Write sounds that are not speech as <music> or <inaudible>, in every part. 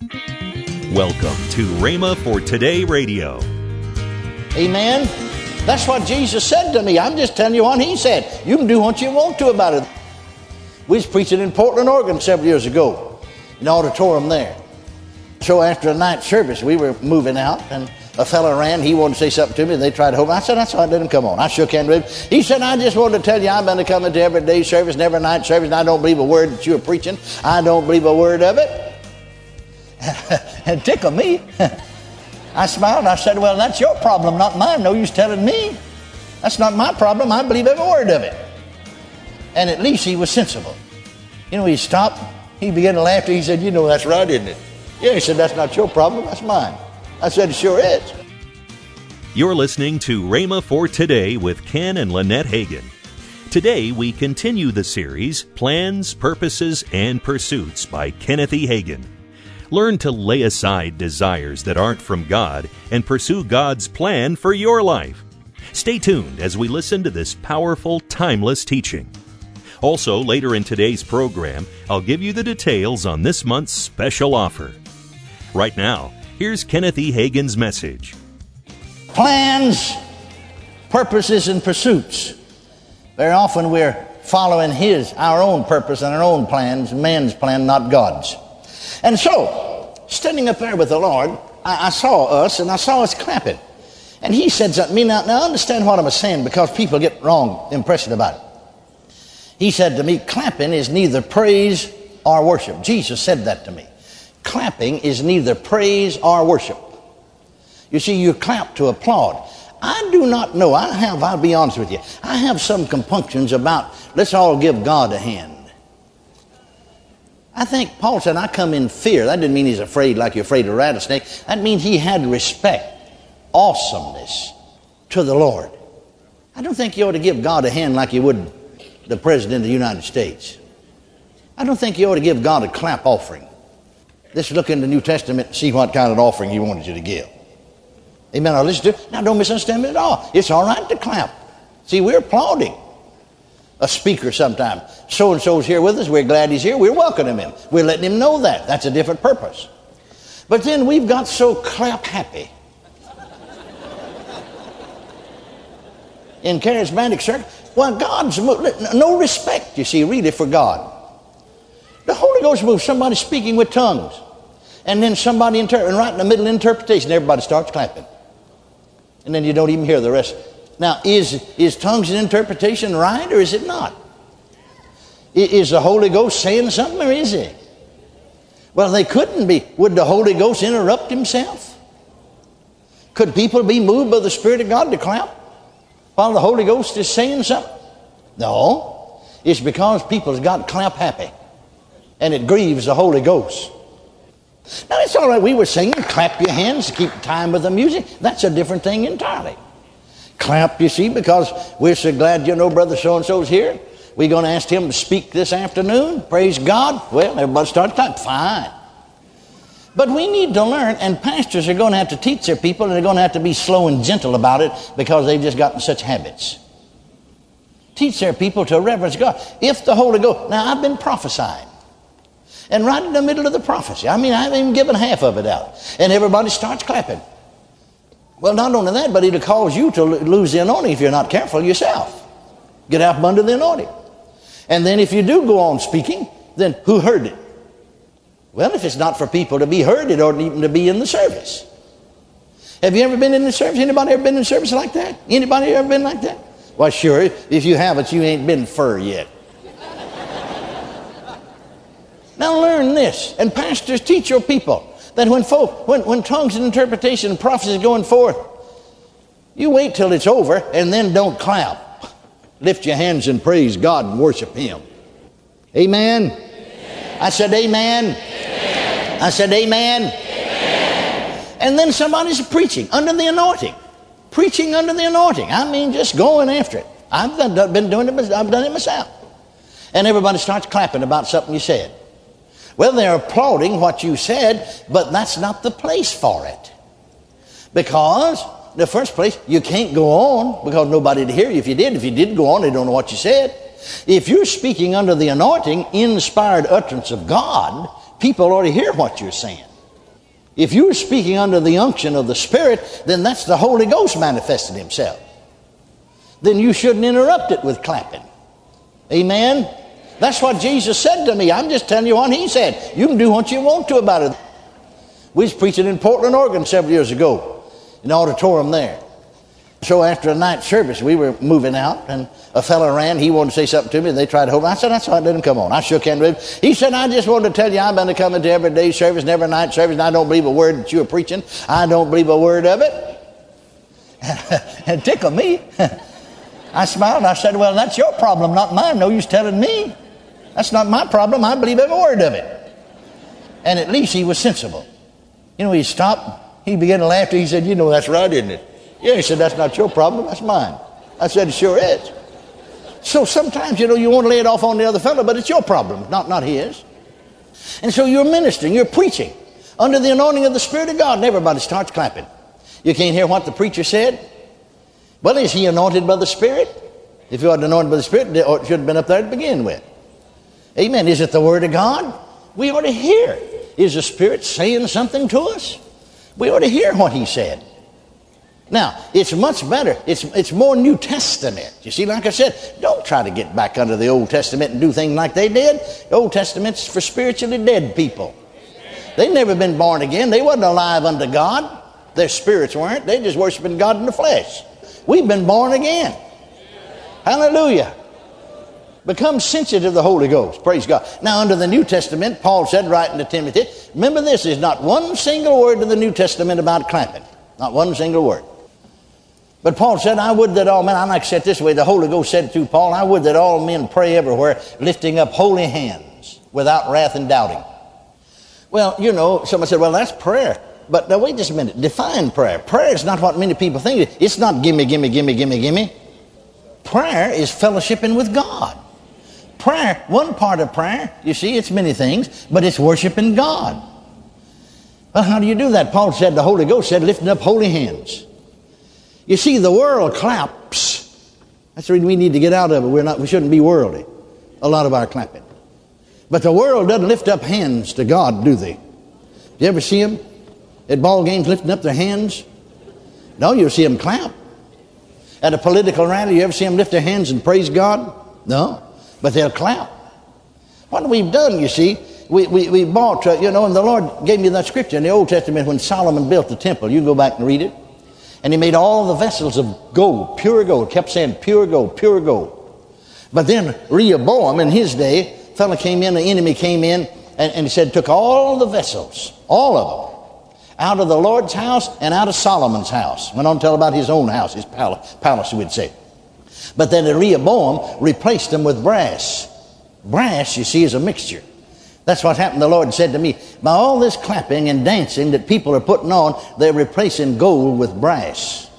Welcome to Rhema for Today Radio. Amen. That's what Jesus said to me. I'm just telling you what he said. You can do what you want to about it. We was preaching in Portland, Oregon several years ago, in the auditorium there. So after the night service, we were moving out, and a fellow ran. He wanted to say something to me. They tried to hold me. I said, that's right. Let him come on. I shook hands with him. He said, I just wanted to tell you I've been coming to every day service and every night service, and I don't believe a word that you are preaching. I don't believe a word of it. <laughs> and tickled me. <laughs> I smiled. I said, well, that's your problem, not mine. No use telling me. That's not my problem. I believe every word of it. And at least he was sensible. You know, he stopped. He began to laugh. He said, you know, that's right, isn't it? Yeah, he said, that's not your problem. That's mine. I said, it sure is. You're listening to Rhema for Today with Ken and Lynette Hagin. Today we continue the series Plans, Purposes, and Pursuits by Kenneth E. Hagin. Learn to lay aside desires that aren't from God and pursue God's plan for your life. Stay tuned as we listen to this powerful, timeless teaching. Also, later in today's program, I'll give you the details on this month's special offer. Right now, Here's Kenneth E. Hagin's message. Plans, purposes, and pursuits. Very often we're following his, our own purpose and our own plans, man's plan, not God's. And so, standing up there with the Lord, I, I saw us and I saw us clapping. And he said something to me. Now, now understand what I'm saying because people get wrong impression about it. He said to me, clapping is neither praise or worship. Jesus said that to me clapping is neither praise or worship. You see, you clap to applaud. I do not know. I have, I'll be honest with you, I have some compunctions about let's all give God a hand. I think Paul said, I come in fear. That didn't mean he's afraid like you're afraid of a rattlesnake. That means he had respect, awesomeness to the Lord. I don't think you ought to give God a hand like you would the President of the United States. I don't think you ought to give God a clap offering. Let's look in the New Testament and see what kind of offering he wanted you to give. Amen. Now listen to Now don't misunderstand me at all. It's all right to clap. See, we're applauding a speaker sometime. So and so's here with us. We're glad he's here. We're welcoming him. We're letting him know that. That's a different purpose. But then we've got so clap happy. in charismatic circles, Well, God's no respect, you see, really, for God. The Holy Ghost moves somebody speaking with tongues. And then somebody inter- and right in the middle of interpretation, everybody starts clapping. And then you don't even hear the rest. Now, is, is tongues and interpretation right or is it not? Is the Holy Ghost saying something or is he? Well, they couldn't be. Would the Holy Ghost interrupt himself? Could people be moved by the Spirit of God to clap while the Holy Ghost is saying something? No. It's because people's got clap happy and it grieves the Holy Ghost. Now, it's all right. We were singing, clap your hands, to keep time with the music. That's a different thing entirely. Clap, you see, because we're so glad you know Brother so and so's here. We're going to ask him to speak this afternoon. Praise God. Well, everybody starts clapping. Fine. But we need to learn, and pastors are going to have to teach their people, and they're going to have to be slow and gentle about it because they've just gotten such habits. Teach their people to reverence God. If the Holy Ghost, now I've been prophesying and right in the middle of the prophecy. I mean, I haven't even given half of it out. And everybody starts clapping. Well, not only that, but it'll cause you to lose the anointing if you're not careful yourself. Get out from under the anointing. And then if you do go on speaking, then who heard it? Well, if it's not for people to be heard, it oughtn't even to be in the service. Have you ever been in the service? Anybody ever been in service like that? Anybody ever been like that? Well, sure. If you haven't, you ain't been fur yet. <laughs> Now learn this, and pastors teach your people that when folk, when, when tongues and interpretation and prophecy is going forth, you wait till it's over and then don't clap. Lift your hands and praise God and worship Him. Amen. amen. I said amen. amen. I said amen. amen. And then somebody's preaching under the anointing. Preaching under the anointing. I mean, just going after it. I've been doing it, I've done it myself. And everybody starts clapping about something you said. Well, they're applauding what you said, but that's not the place for it. Because, in the first place, you can't go on because nobody to hear you if you did. If you did go on, they don't know what you said. If you're speaking under the anointing, inspired utterance of God, people to hear what you're saying. If you're speaking under the unction of the Spirit, then that's the Holy Ghost manifesting Himself. Then you shouldn't interrupt it with clapping. Amen? That's what Jesus said to me. I'm just telling you what He said. You can do what you want to about it. We was preaching in Portland, Oregon several years ago, in the auditorium there. So after a night service, we were moving out, and a fellow ran. He wanted to say something to me, and they tried to hold me. I said, that's right, let him come on. I shook hands with him. He said, I just wanted to tell you I've been coming to every day service and every night service, and I don't believe a word that you are preaching. I don't believe a word of it. <laughs> and tickled me. <laughs> I smiled. I said, well, that's your problem, not mine. No use telling me. That's not my problem. I believe every word of it. And at least he was sensible. You know, he stopped. He began to laugh. He said, you know, that's right, isn't it? Yeah, he said, that's not your problem, that's mine. I said, it sure is. So sometimes, you know, you want to lay it off on the other fellow, but it's your problem, not, not his. And so you're ministering, you're preaching under the anointing of the Spirit of God, and everybody starts clapping. You can't hear what the preacher said. Well, is he anointed by the Spirit? If he wasn't anointed by the Spirit, it should have been up there to begin with. Amen. Is it the Word of God? We ought to hear. Is the Spirit saying something to us? We ought to hear what he said. Now, it's much better. It's, it's more New Testament. You see, like I said, don't try to get back under the Old Testament and do things like they did. The Old Testament's for spiritually dead people. They've never been born again. They wasn't alive unto God. Their spirits weren't. They just worshiping God in the flesh. We've been born again. Hallelujah. Become sensitive to the Holy Ghost. Praise God. Now, under the New Testament, Paul said, writing to Timothy, remember this, there's not one single word in the New Testament about clapping. Not one single word. But Paul said, I would that all men, I like to say it this way, the Holy Ghost said through Paul, I would that all men pray everywhere, lifting up holy hands without wrath and doubting. Well, you know, someone said, well, that's prayer. But now wait just a minute. Define prayer. Prayer is not what many people think. It's not gimme, gimme, gimme, gimme, gimme. Prayer is fellowshipping with God. Prayer, one part of prayer, you see, it's many things, but it's worshiping God. Well, how do you do that? Paul said, the Holy Ghost said, lifting up holy hands. You see, the world claps. That's the reason we need to get out of it. We're not, we shouldn't be worldly. A lot of our clapping. But the world doesn't lift up hands to God, do they? You ever see them at ball games lifting up their hands? No, you'll see them clap. At a political rally, you ever see them lift their hands and praise God? No, but they'll clap. What we've done, you see, we, we, we bought, uh, you know, and the Lord gave me that scripture in the Old Testament when Solomon built the temple. You go back and read it. And he made all the vessels of gold, pure gold. Kept saying pure gold, pure gold. But then Rehoboam in his day, fellow came in, the enemy came in, and, and he said, took all the vessels, all of them, out of the Lord's house and out of Solomon's house. Went on to tell about his own house, his palace, palace we'd say. But then Rehoboam replaced them with brass. Brass, you see, is a mixture. That's what happened. The Lord said to me, by all this clapping and dancing that people are putting on, they're replacing gold with brass.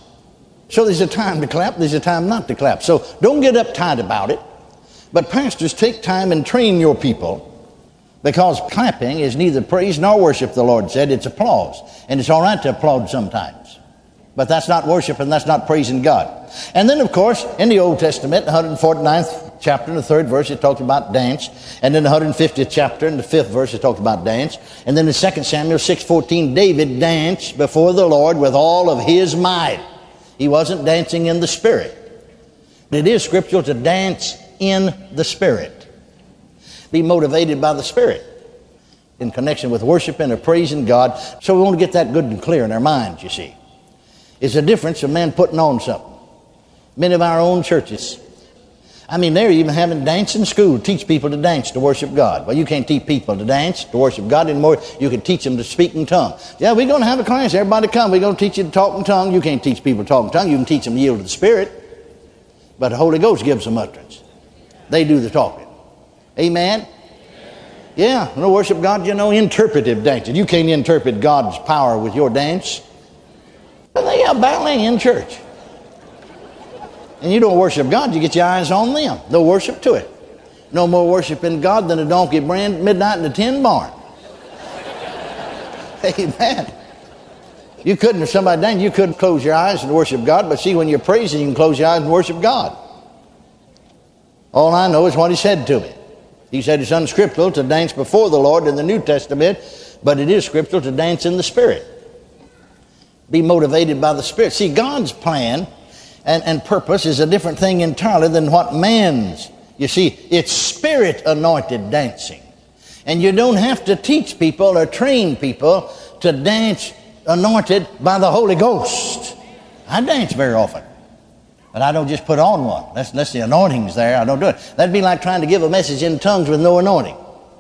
So there's a time to clap, there's a time not to clap. So don't get uptight about it. But pastors, take time and train your people because clapping is neither praise nor worship, the Lord said. It's applause. And it's all right to applaud sometimes. But that's not worship and that's not praising God. And then, of course, in the Old Testament, 149th chapter, in the third verse, it talks about dance. And in the 150th chapter, in the fifth verse, it talks about dance. And then in 2 Samuel 6.14, David danced before the Lord with all of his might. He wasn't dancing in the Spirit. It is scriptural to dance in the Spirit. Be motivated by the Spirit in connection with worshiping or praising God. So we want to get that good and clear in our minds, you see. It's a difference of man putting on something. Many of our own churches I mean, they're even having dance in school, teach people to dance to worship God. Well, you can't teach people to dance to worship God anymore. You can teach them to speak in tongues. Yeah, we're going to have a class. Everybody come. We're going to teach you to talk in tongues. You can't teach people to talk in tongues. You can teach them to yield to the Spirit. But the Holy Ghost gives them utterance. They do the talking. Amen? Yeah, no worship God, you know, interpretive dancing. You can't interpret God's power with your dance. Ballet in church and you don't worship God, you get your eyes on them. They'll worship to it. No more worship in God than a donkey brand midnight in the tin barn. <laughs> Amen. You couldn't, if somebody dang, you couldn't close your eyes and worship God, but see, when you're praising, you can close your eyes and worship God. All I know is what he said to me. He said it's unscriptural to dance before the Lord in the New Testament But it is scriptural to dance in the Spirit. Be motivated by the Spirit. See, God's plan and, and purpose is a different thing entirely than what man's. You see, it's Spirit anointed dancing. And you don't have to teach people or train people to dance anointed by the Holy Ghost. I dance very often. But I don't just put on one. Unless, unless the anointing's there, I don't do it. That'd be like trying to give a message in tongues with no anointing.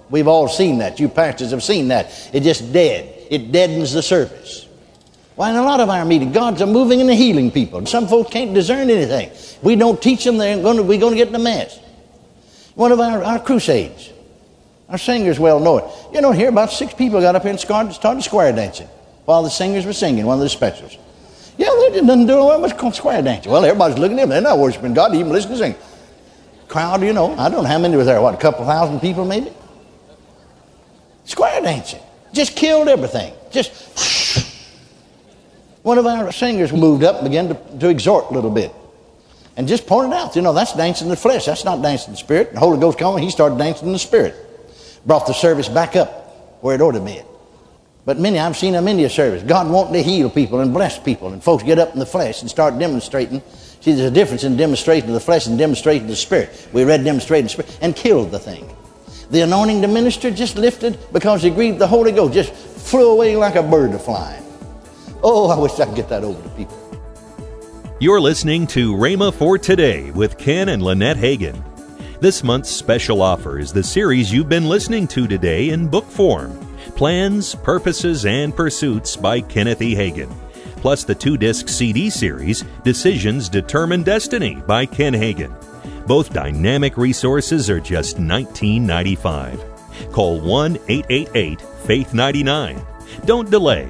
We've all seen that. You pastors have seen that. It just dead. It deadens the service. Why, in a lot of our meetings, God's a moving and a healing people. Some folks can't discern anything. We don't teach them, they're going to, we're going to get in a mess. One of our, our crusades, our singers well know it. You know, here about six people got up here and started, square dancing while the singers were singing, one of the specials. Yeah, they didn't do was called square dancing. Well, everybody's looking at them. They're not worshiping God, even listening to sing. Crowd, you know, I don't know how many were there. What, a couple thousand people maybe? Square dancing. Just killed everything. Just. One of our singers moved up and began to, to exhort a little bit. And just pointed out, you know, that's dancing in the flesh. That's not dancing in the spirit. The Holy Ghost came, he started dancing in the spirit. Brought the service back up where it ought to be. But many, I've seen them in the service. God wanting to heal people and bless people, and folks get up in the flesh and start demonstrating. See, there's a difference in demonstrating the flesh and demonstrating the spirit. We read demonstrating the spirit and killed the thing. The anointing to minister just lifted because he grieved the Holy Ghost, just flew away like a bird flying. Oh, I wish I could get that over to people. You're listening to Rhema for Today with Ken and Lynette Hagin. This month's special offer is the series you've been listening to today in book form Plans, Purposes, and Pursuits by Kenneth E. Hagin, plus the two disc CD series Decisions Determine Destiny by Ken Hagin. Both dynamic resources are just $19.95. Call 1 888 Faith 99. Don't delay.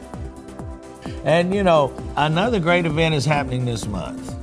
And you know, another great event is happening this month.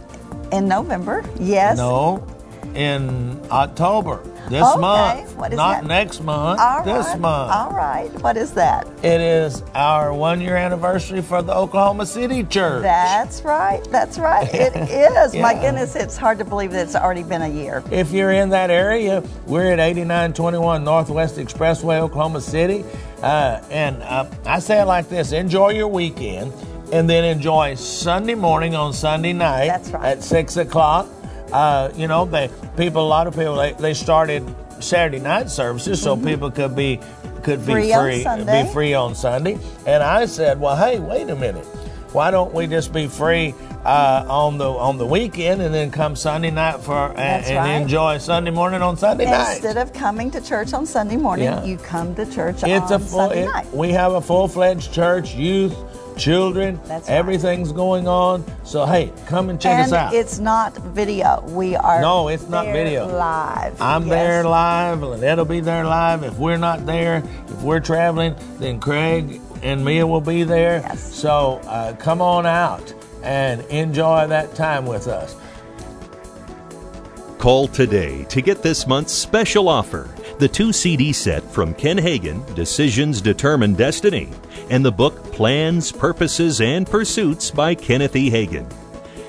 In November, yes. No, in October. This Okay, month. what is not that? next month. All this right, month. All right. What is that? It is our one year anniversary for the Oklahoma City Church. That's right. That's right. <laughs> It is. My goodness, it's hard to believe that it's already been a year. If you're in that area, we're at 8921 Northwest Expressway, Oklahoma City. Uh, and uh, I say it like this enjoy your weekend and then enjoy Sunday morning on Sunday night That's right. at 6 o'clock. Uh, you know, they people, a lot of people, they, they started Saturday night services so people could be could be Mm-hmm. Free on free, be free on Sunday. And I said, well, hey, wait a minute. Why don't we just be free uh, on the on the weekend and then come Sunday night for and, and right. enjoy Sunday morning on Sunday night? Instead of coming to church on Sunday morning, Yeah. you come to church It's on a full. Sunday it- night. we have a full fledged church, youth, children. That's right. everything's going on. So hey, come and check and us out. it's not video. We are No, it's not video. live. I'm Yes. there live, Lynette'll be there live. If we're not there, if we're traveling, then Craig and Mia will be there. Yes. So uh, come on out and enjoy that time with us. Call today to get this month's special offer the two CD set from Ken Hagin, Decisions Determine Destiny, and the book Plans, Purposes, and Pursuits by Kenneth E. Hagin.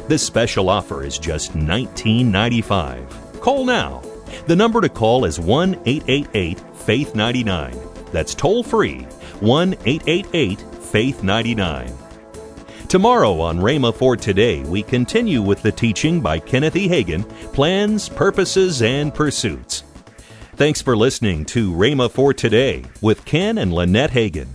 This special offer is just $19.95. Call now. The number to call is 1 888 Faith 99. That's toll free 1 888 Faith 99. Tomorrow on Rhema for Today, we continue with the teaching by Kenneth E. Hagin Plans, Purposes, and Pursuits. Thanks for listening to Rhema for Today with Ken and Lynette Hagin.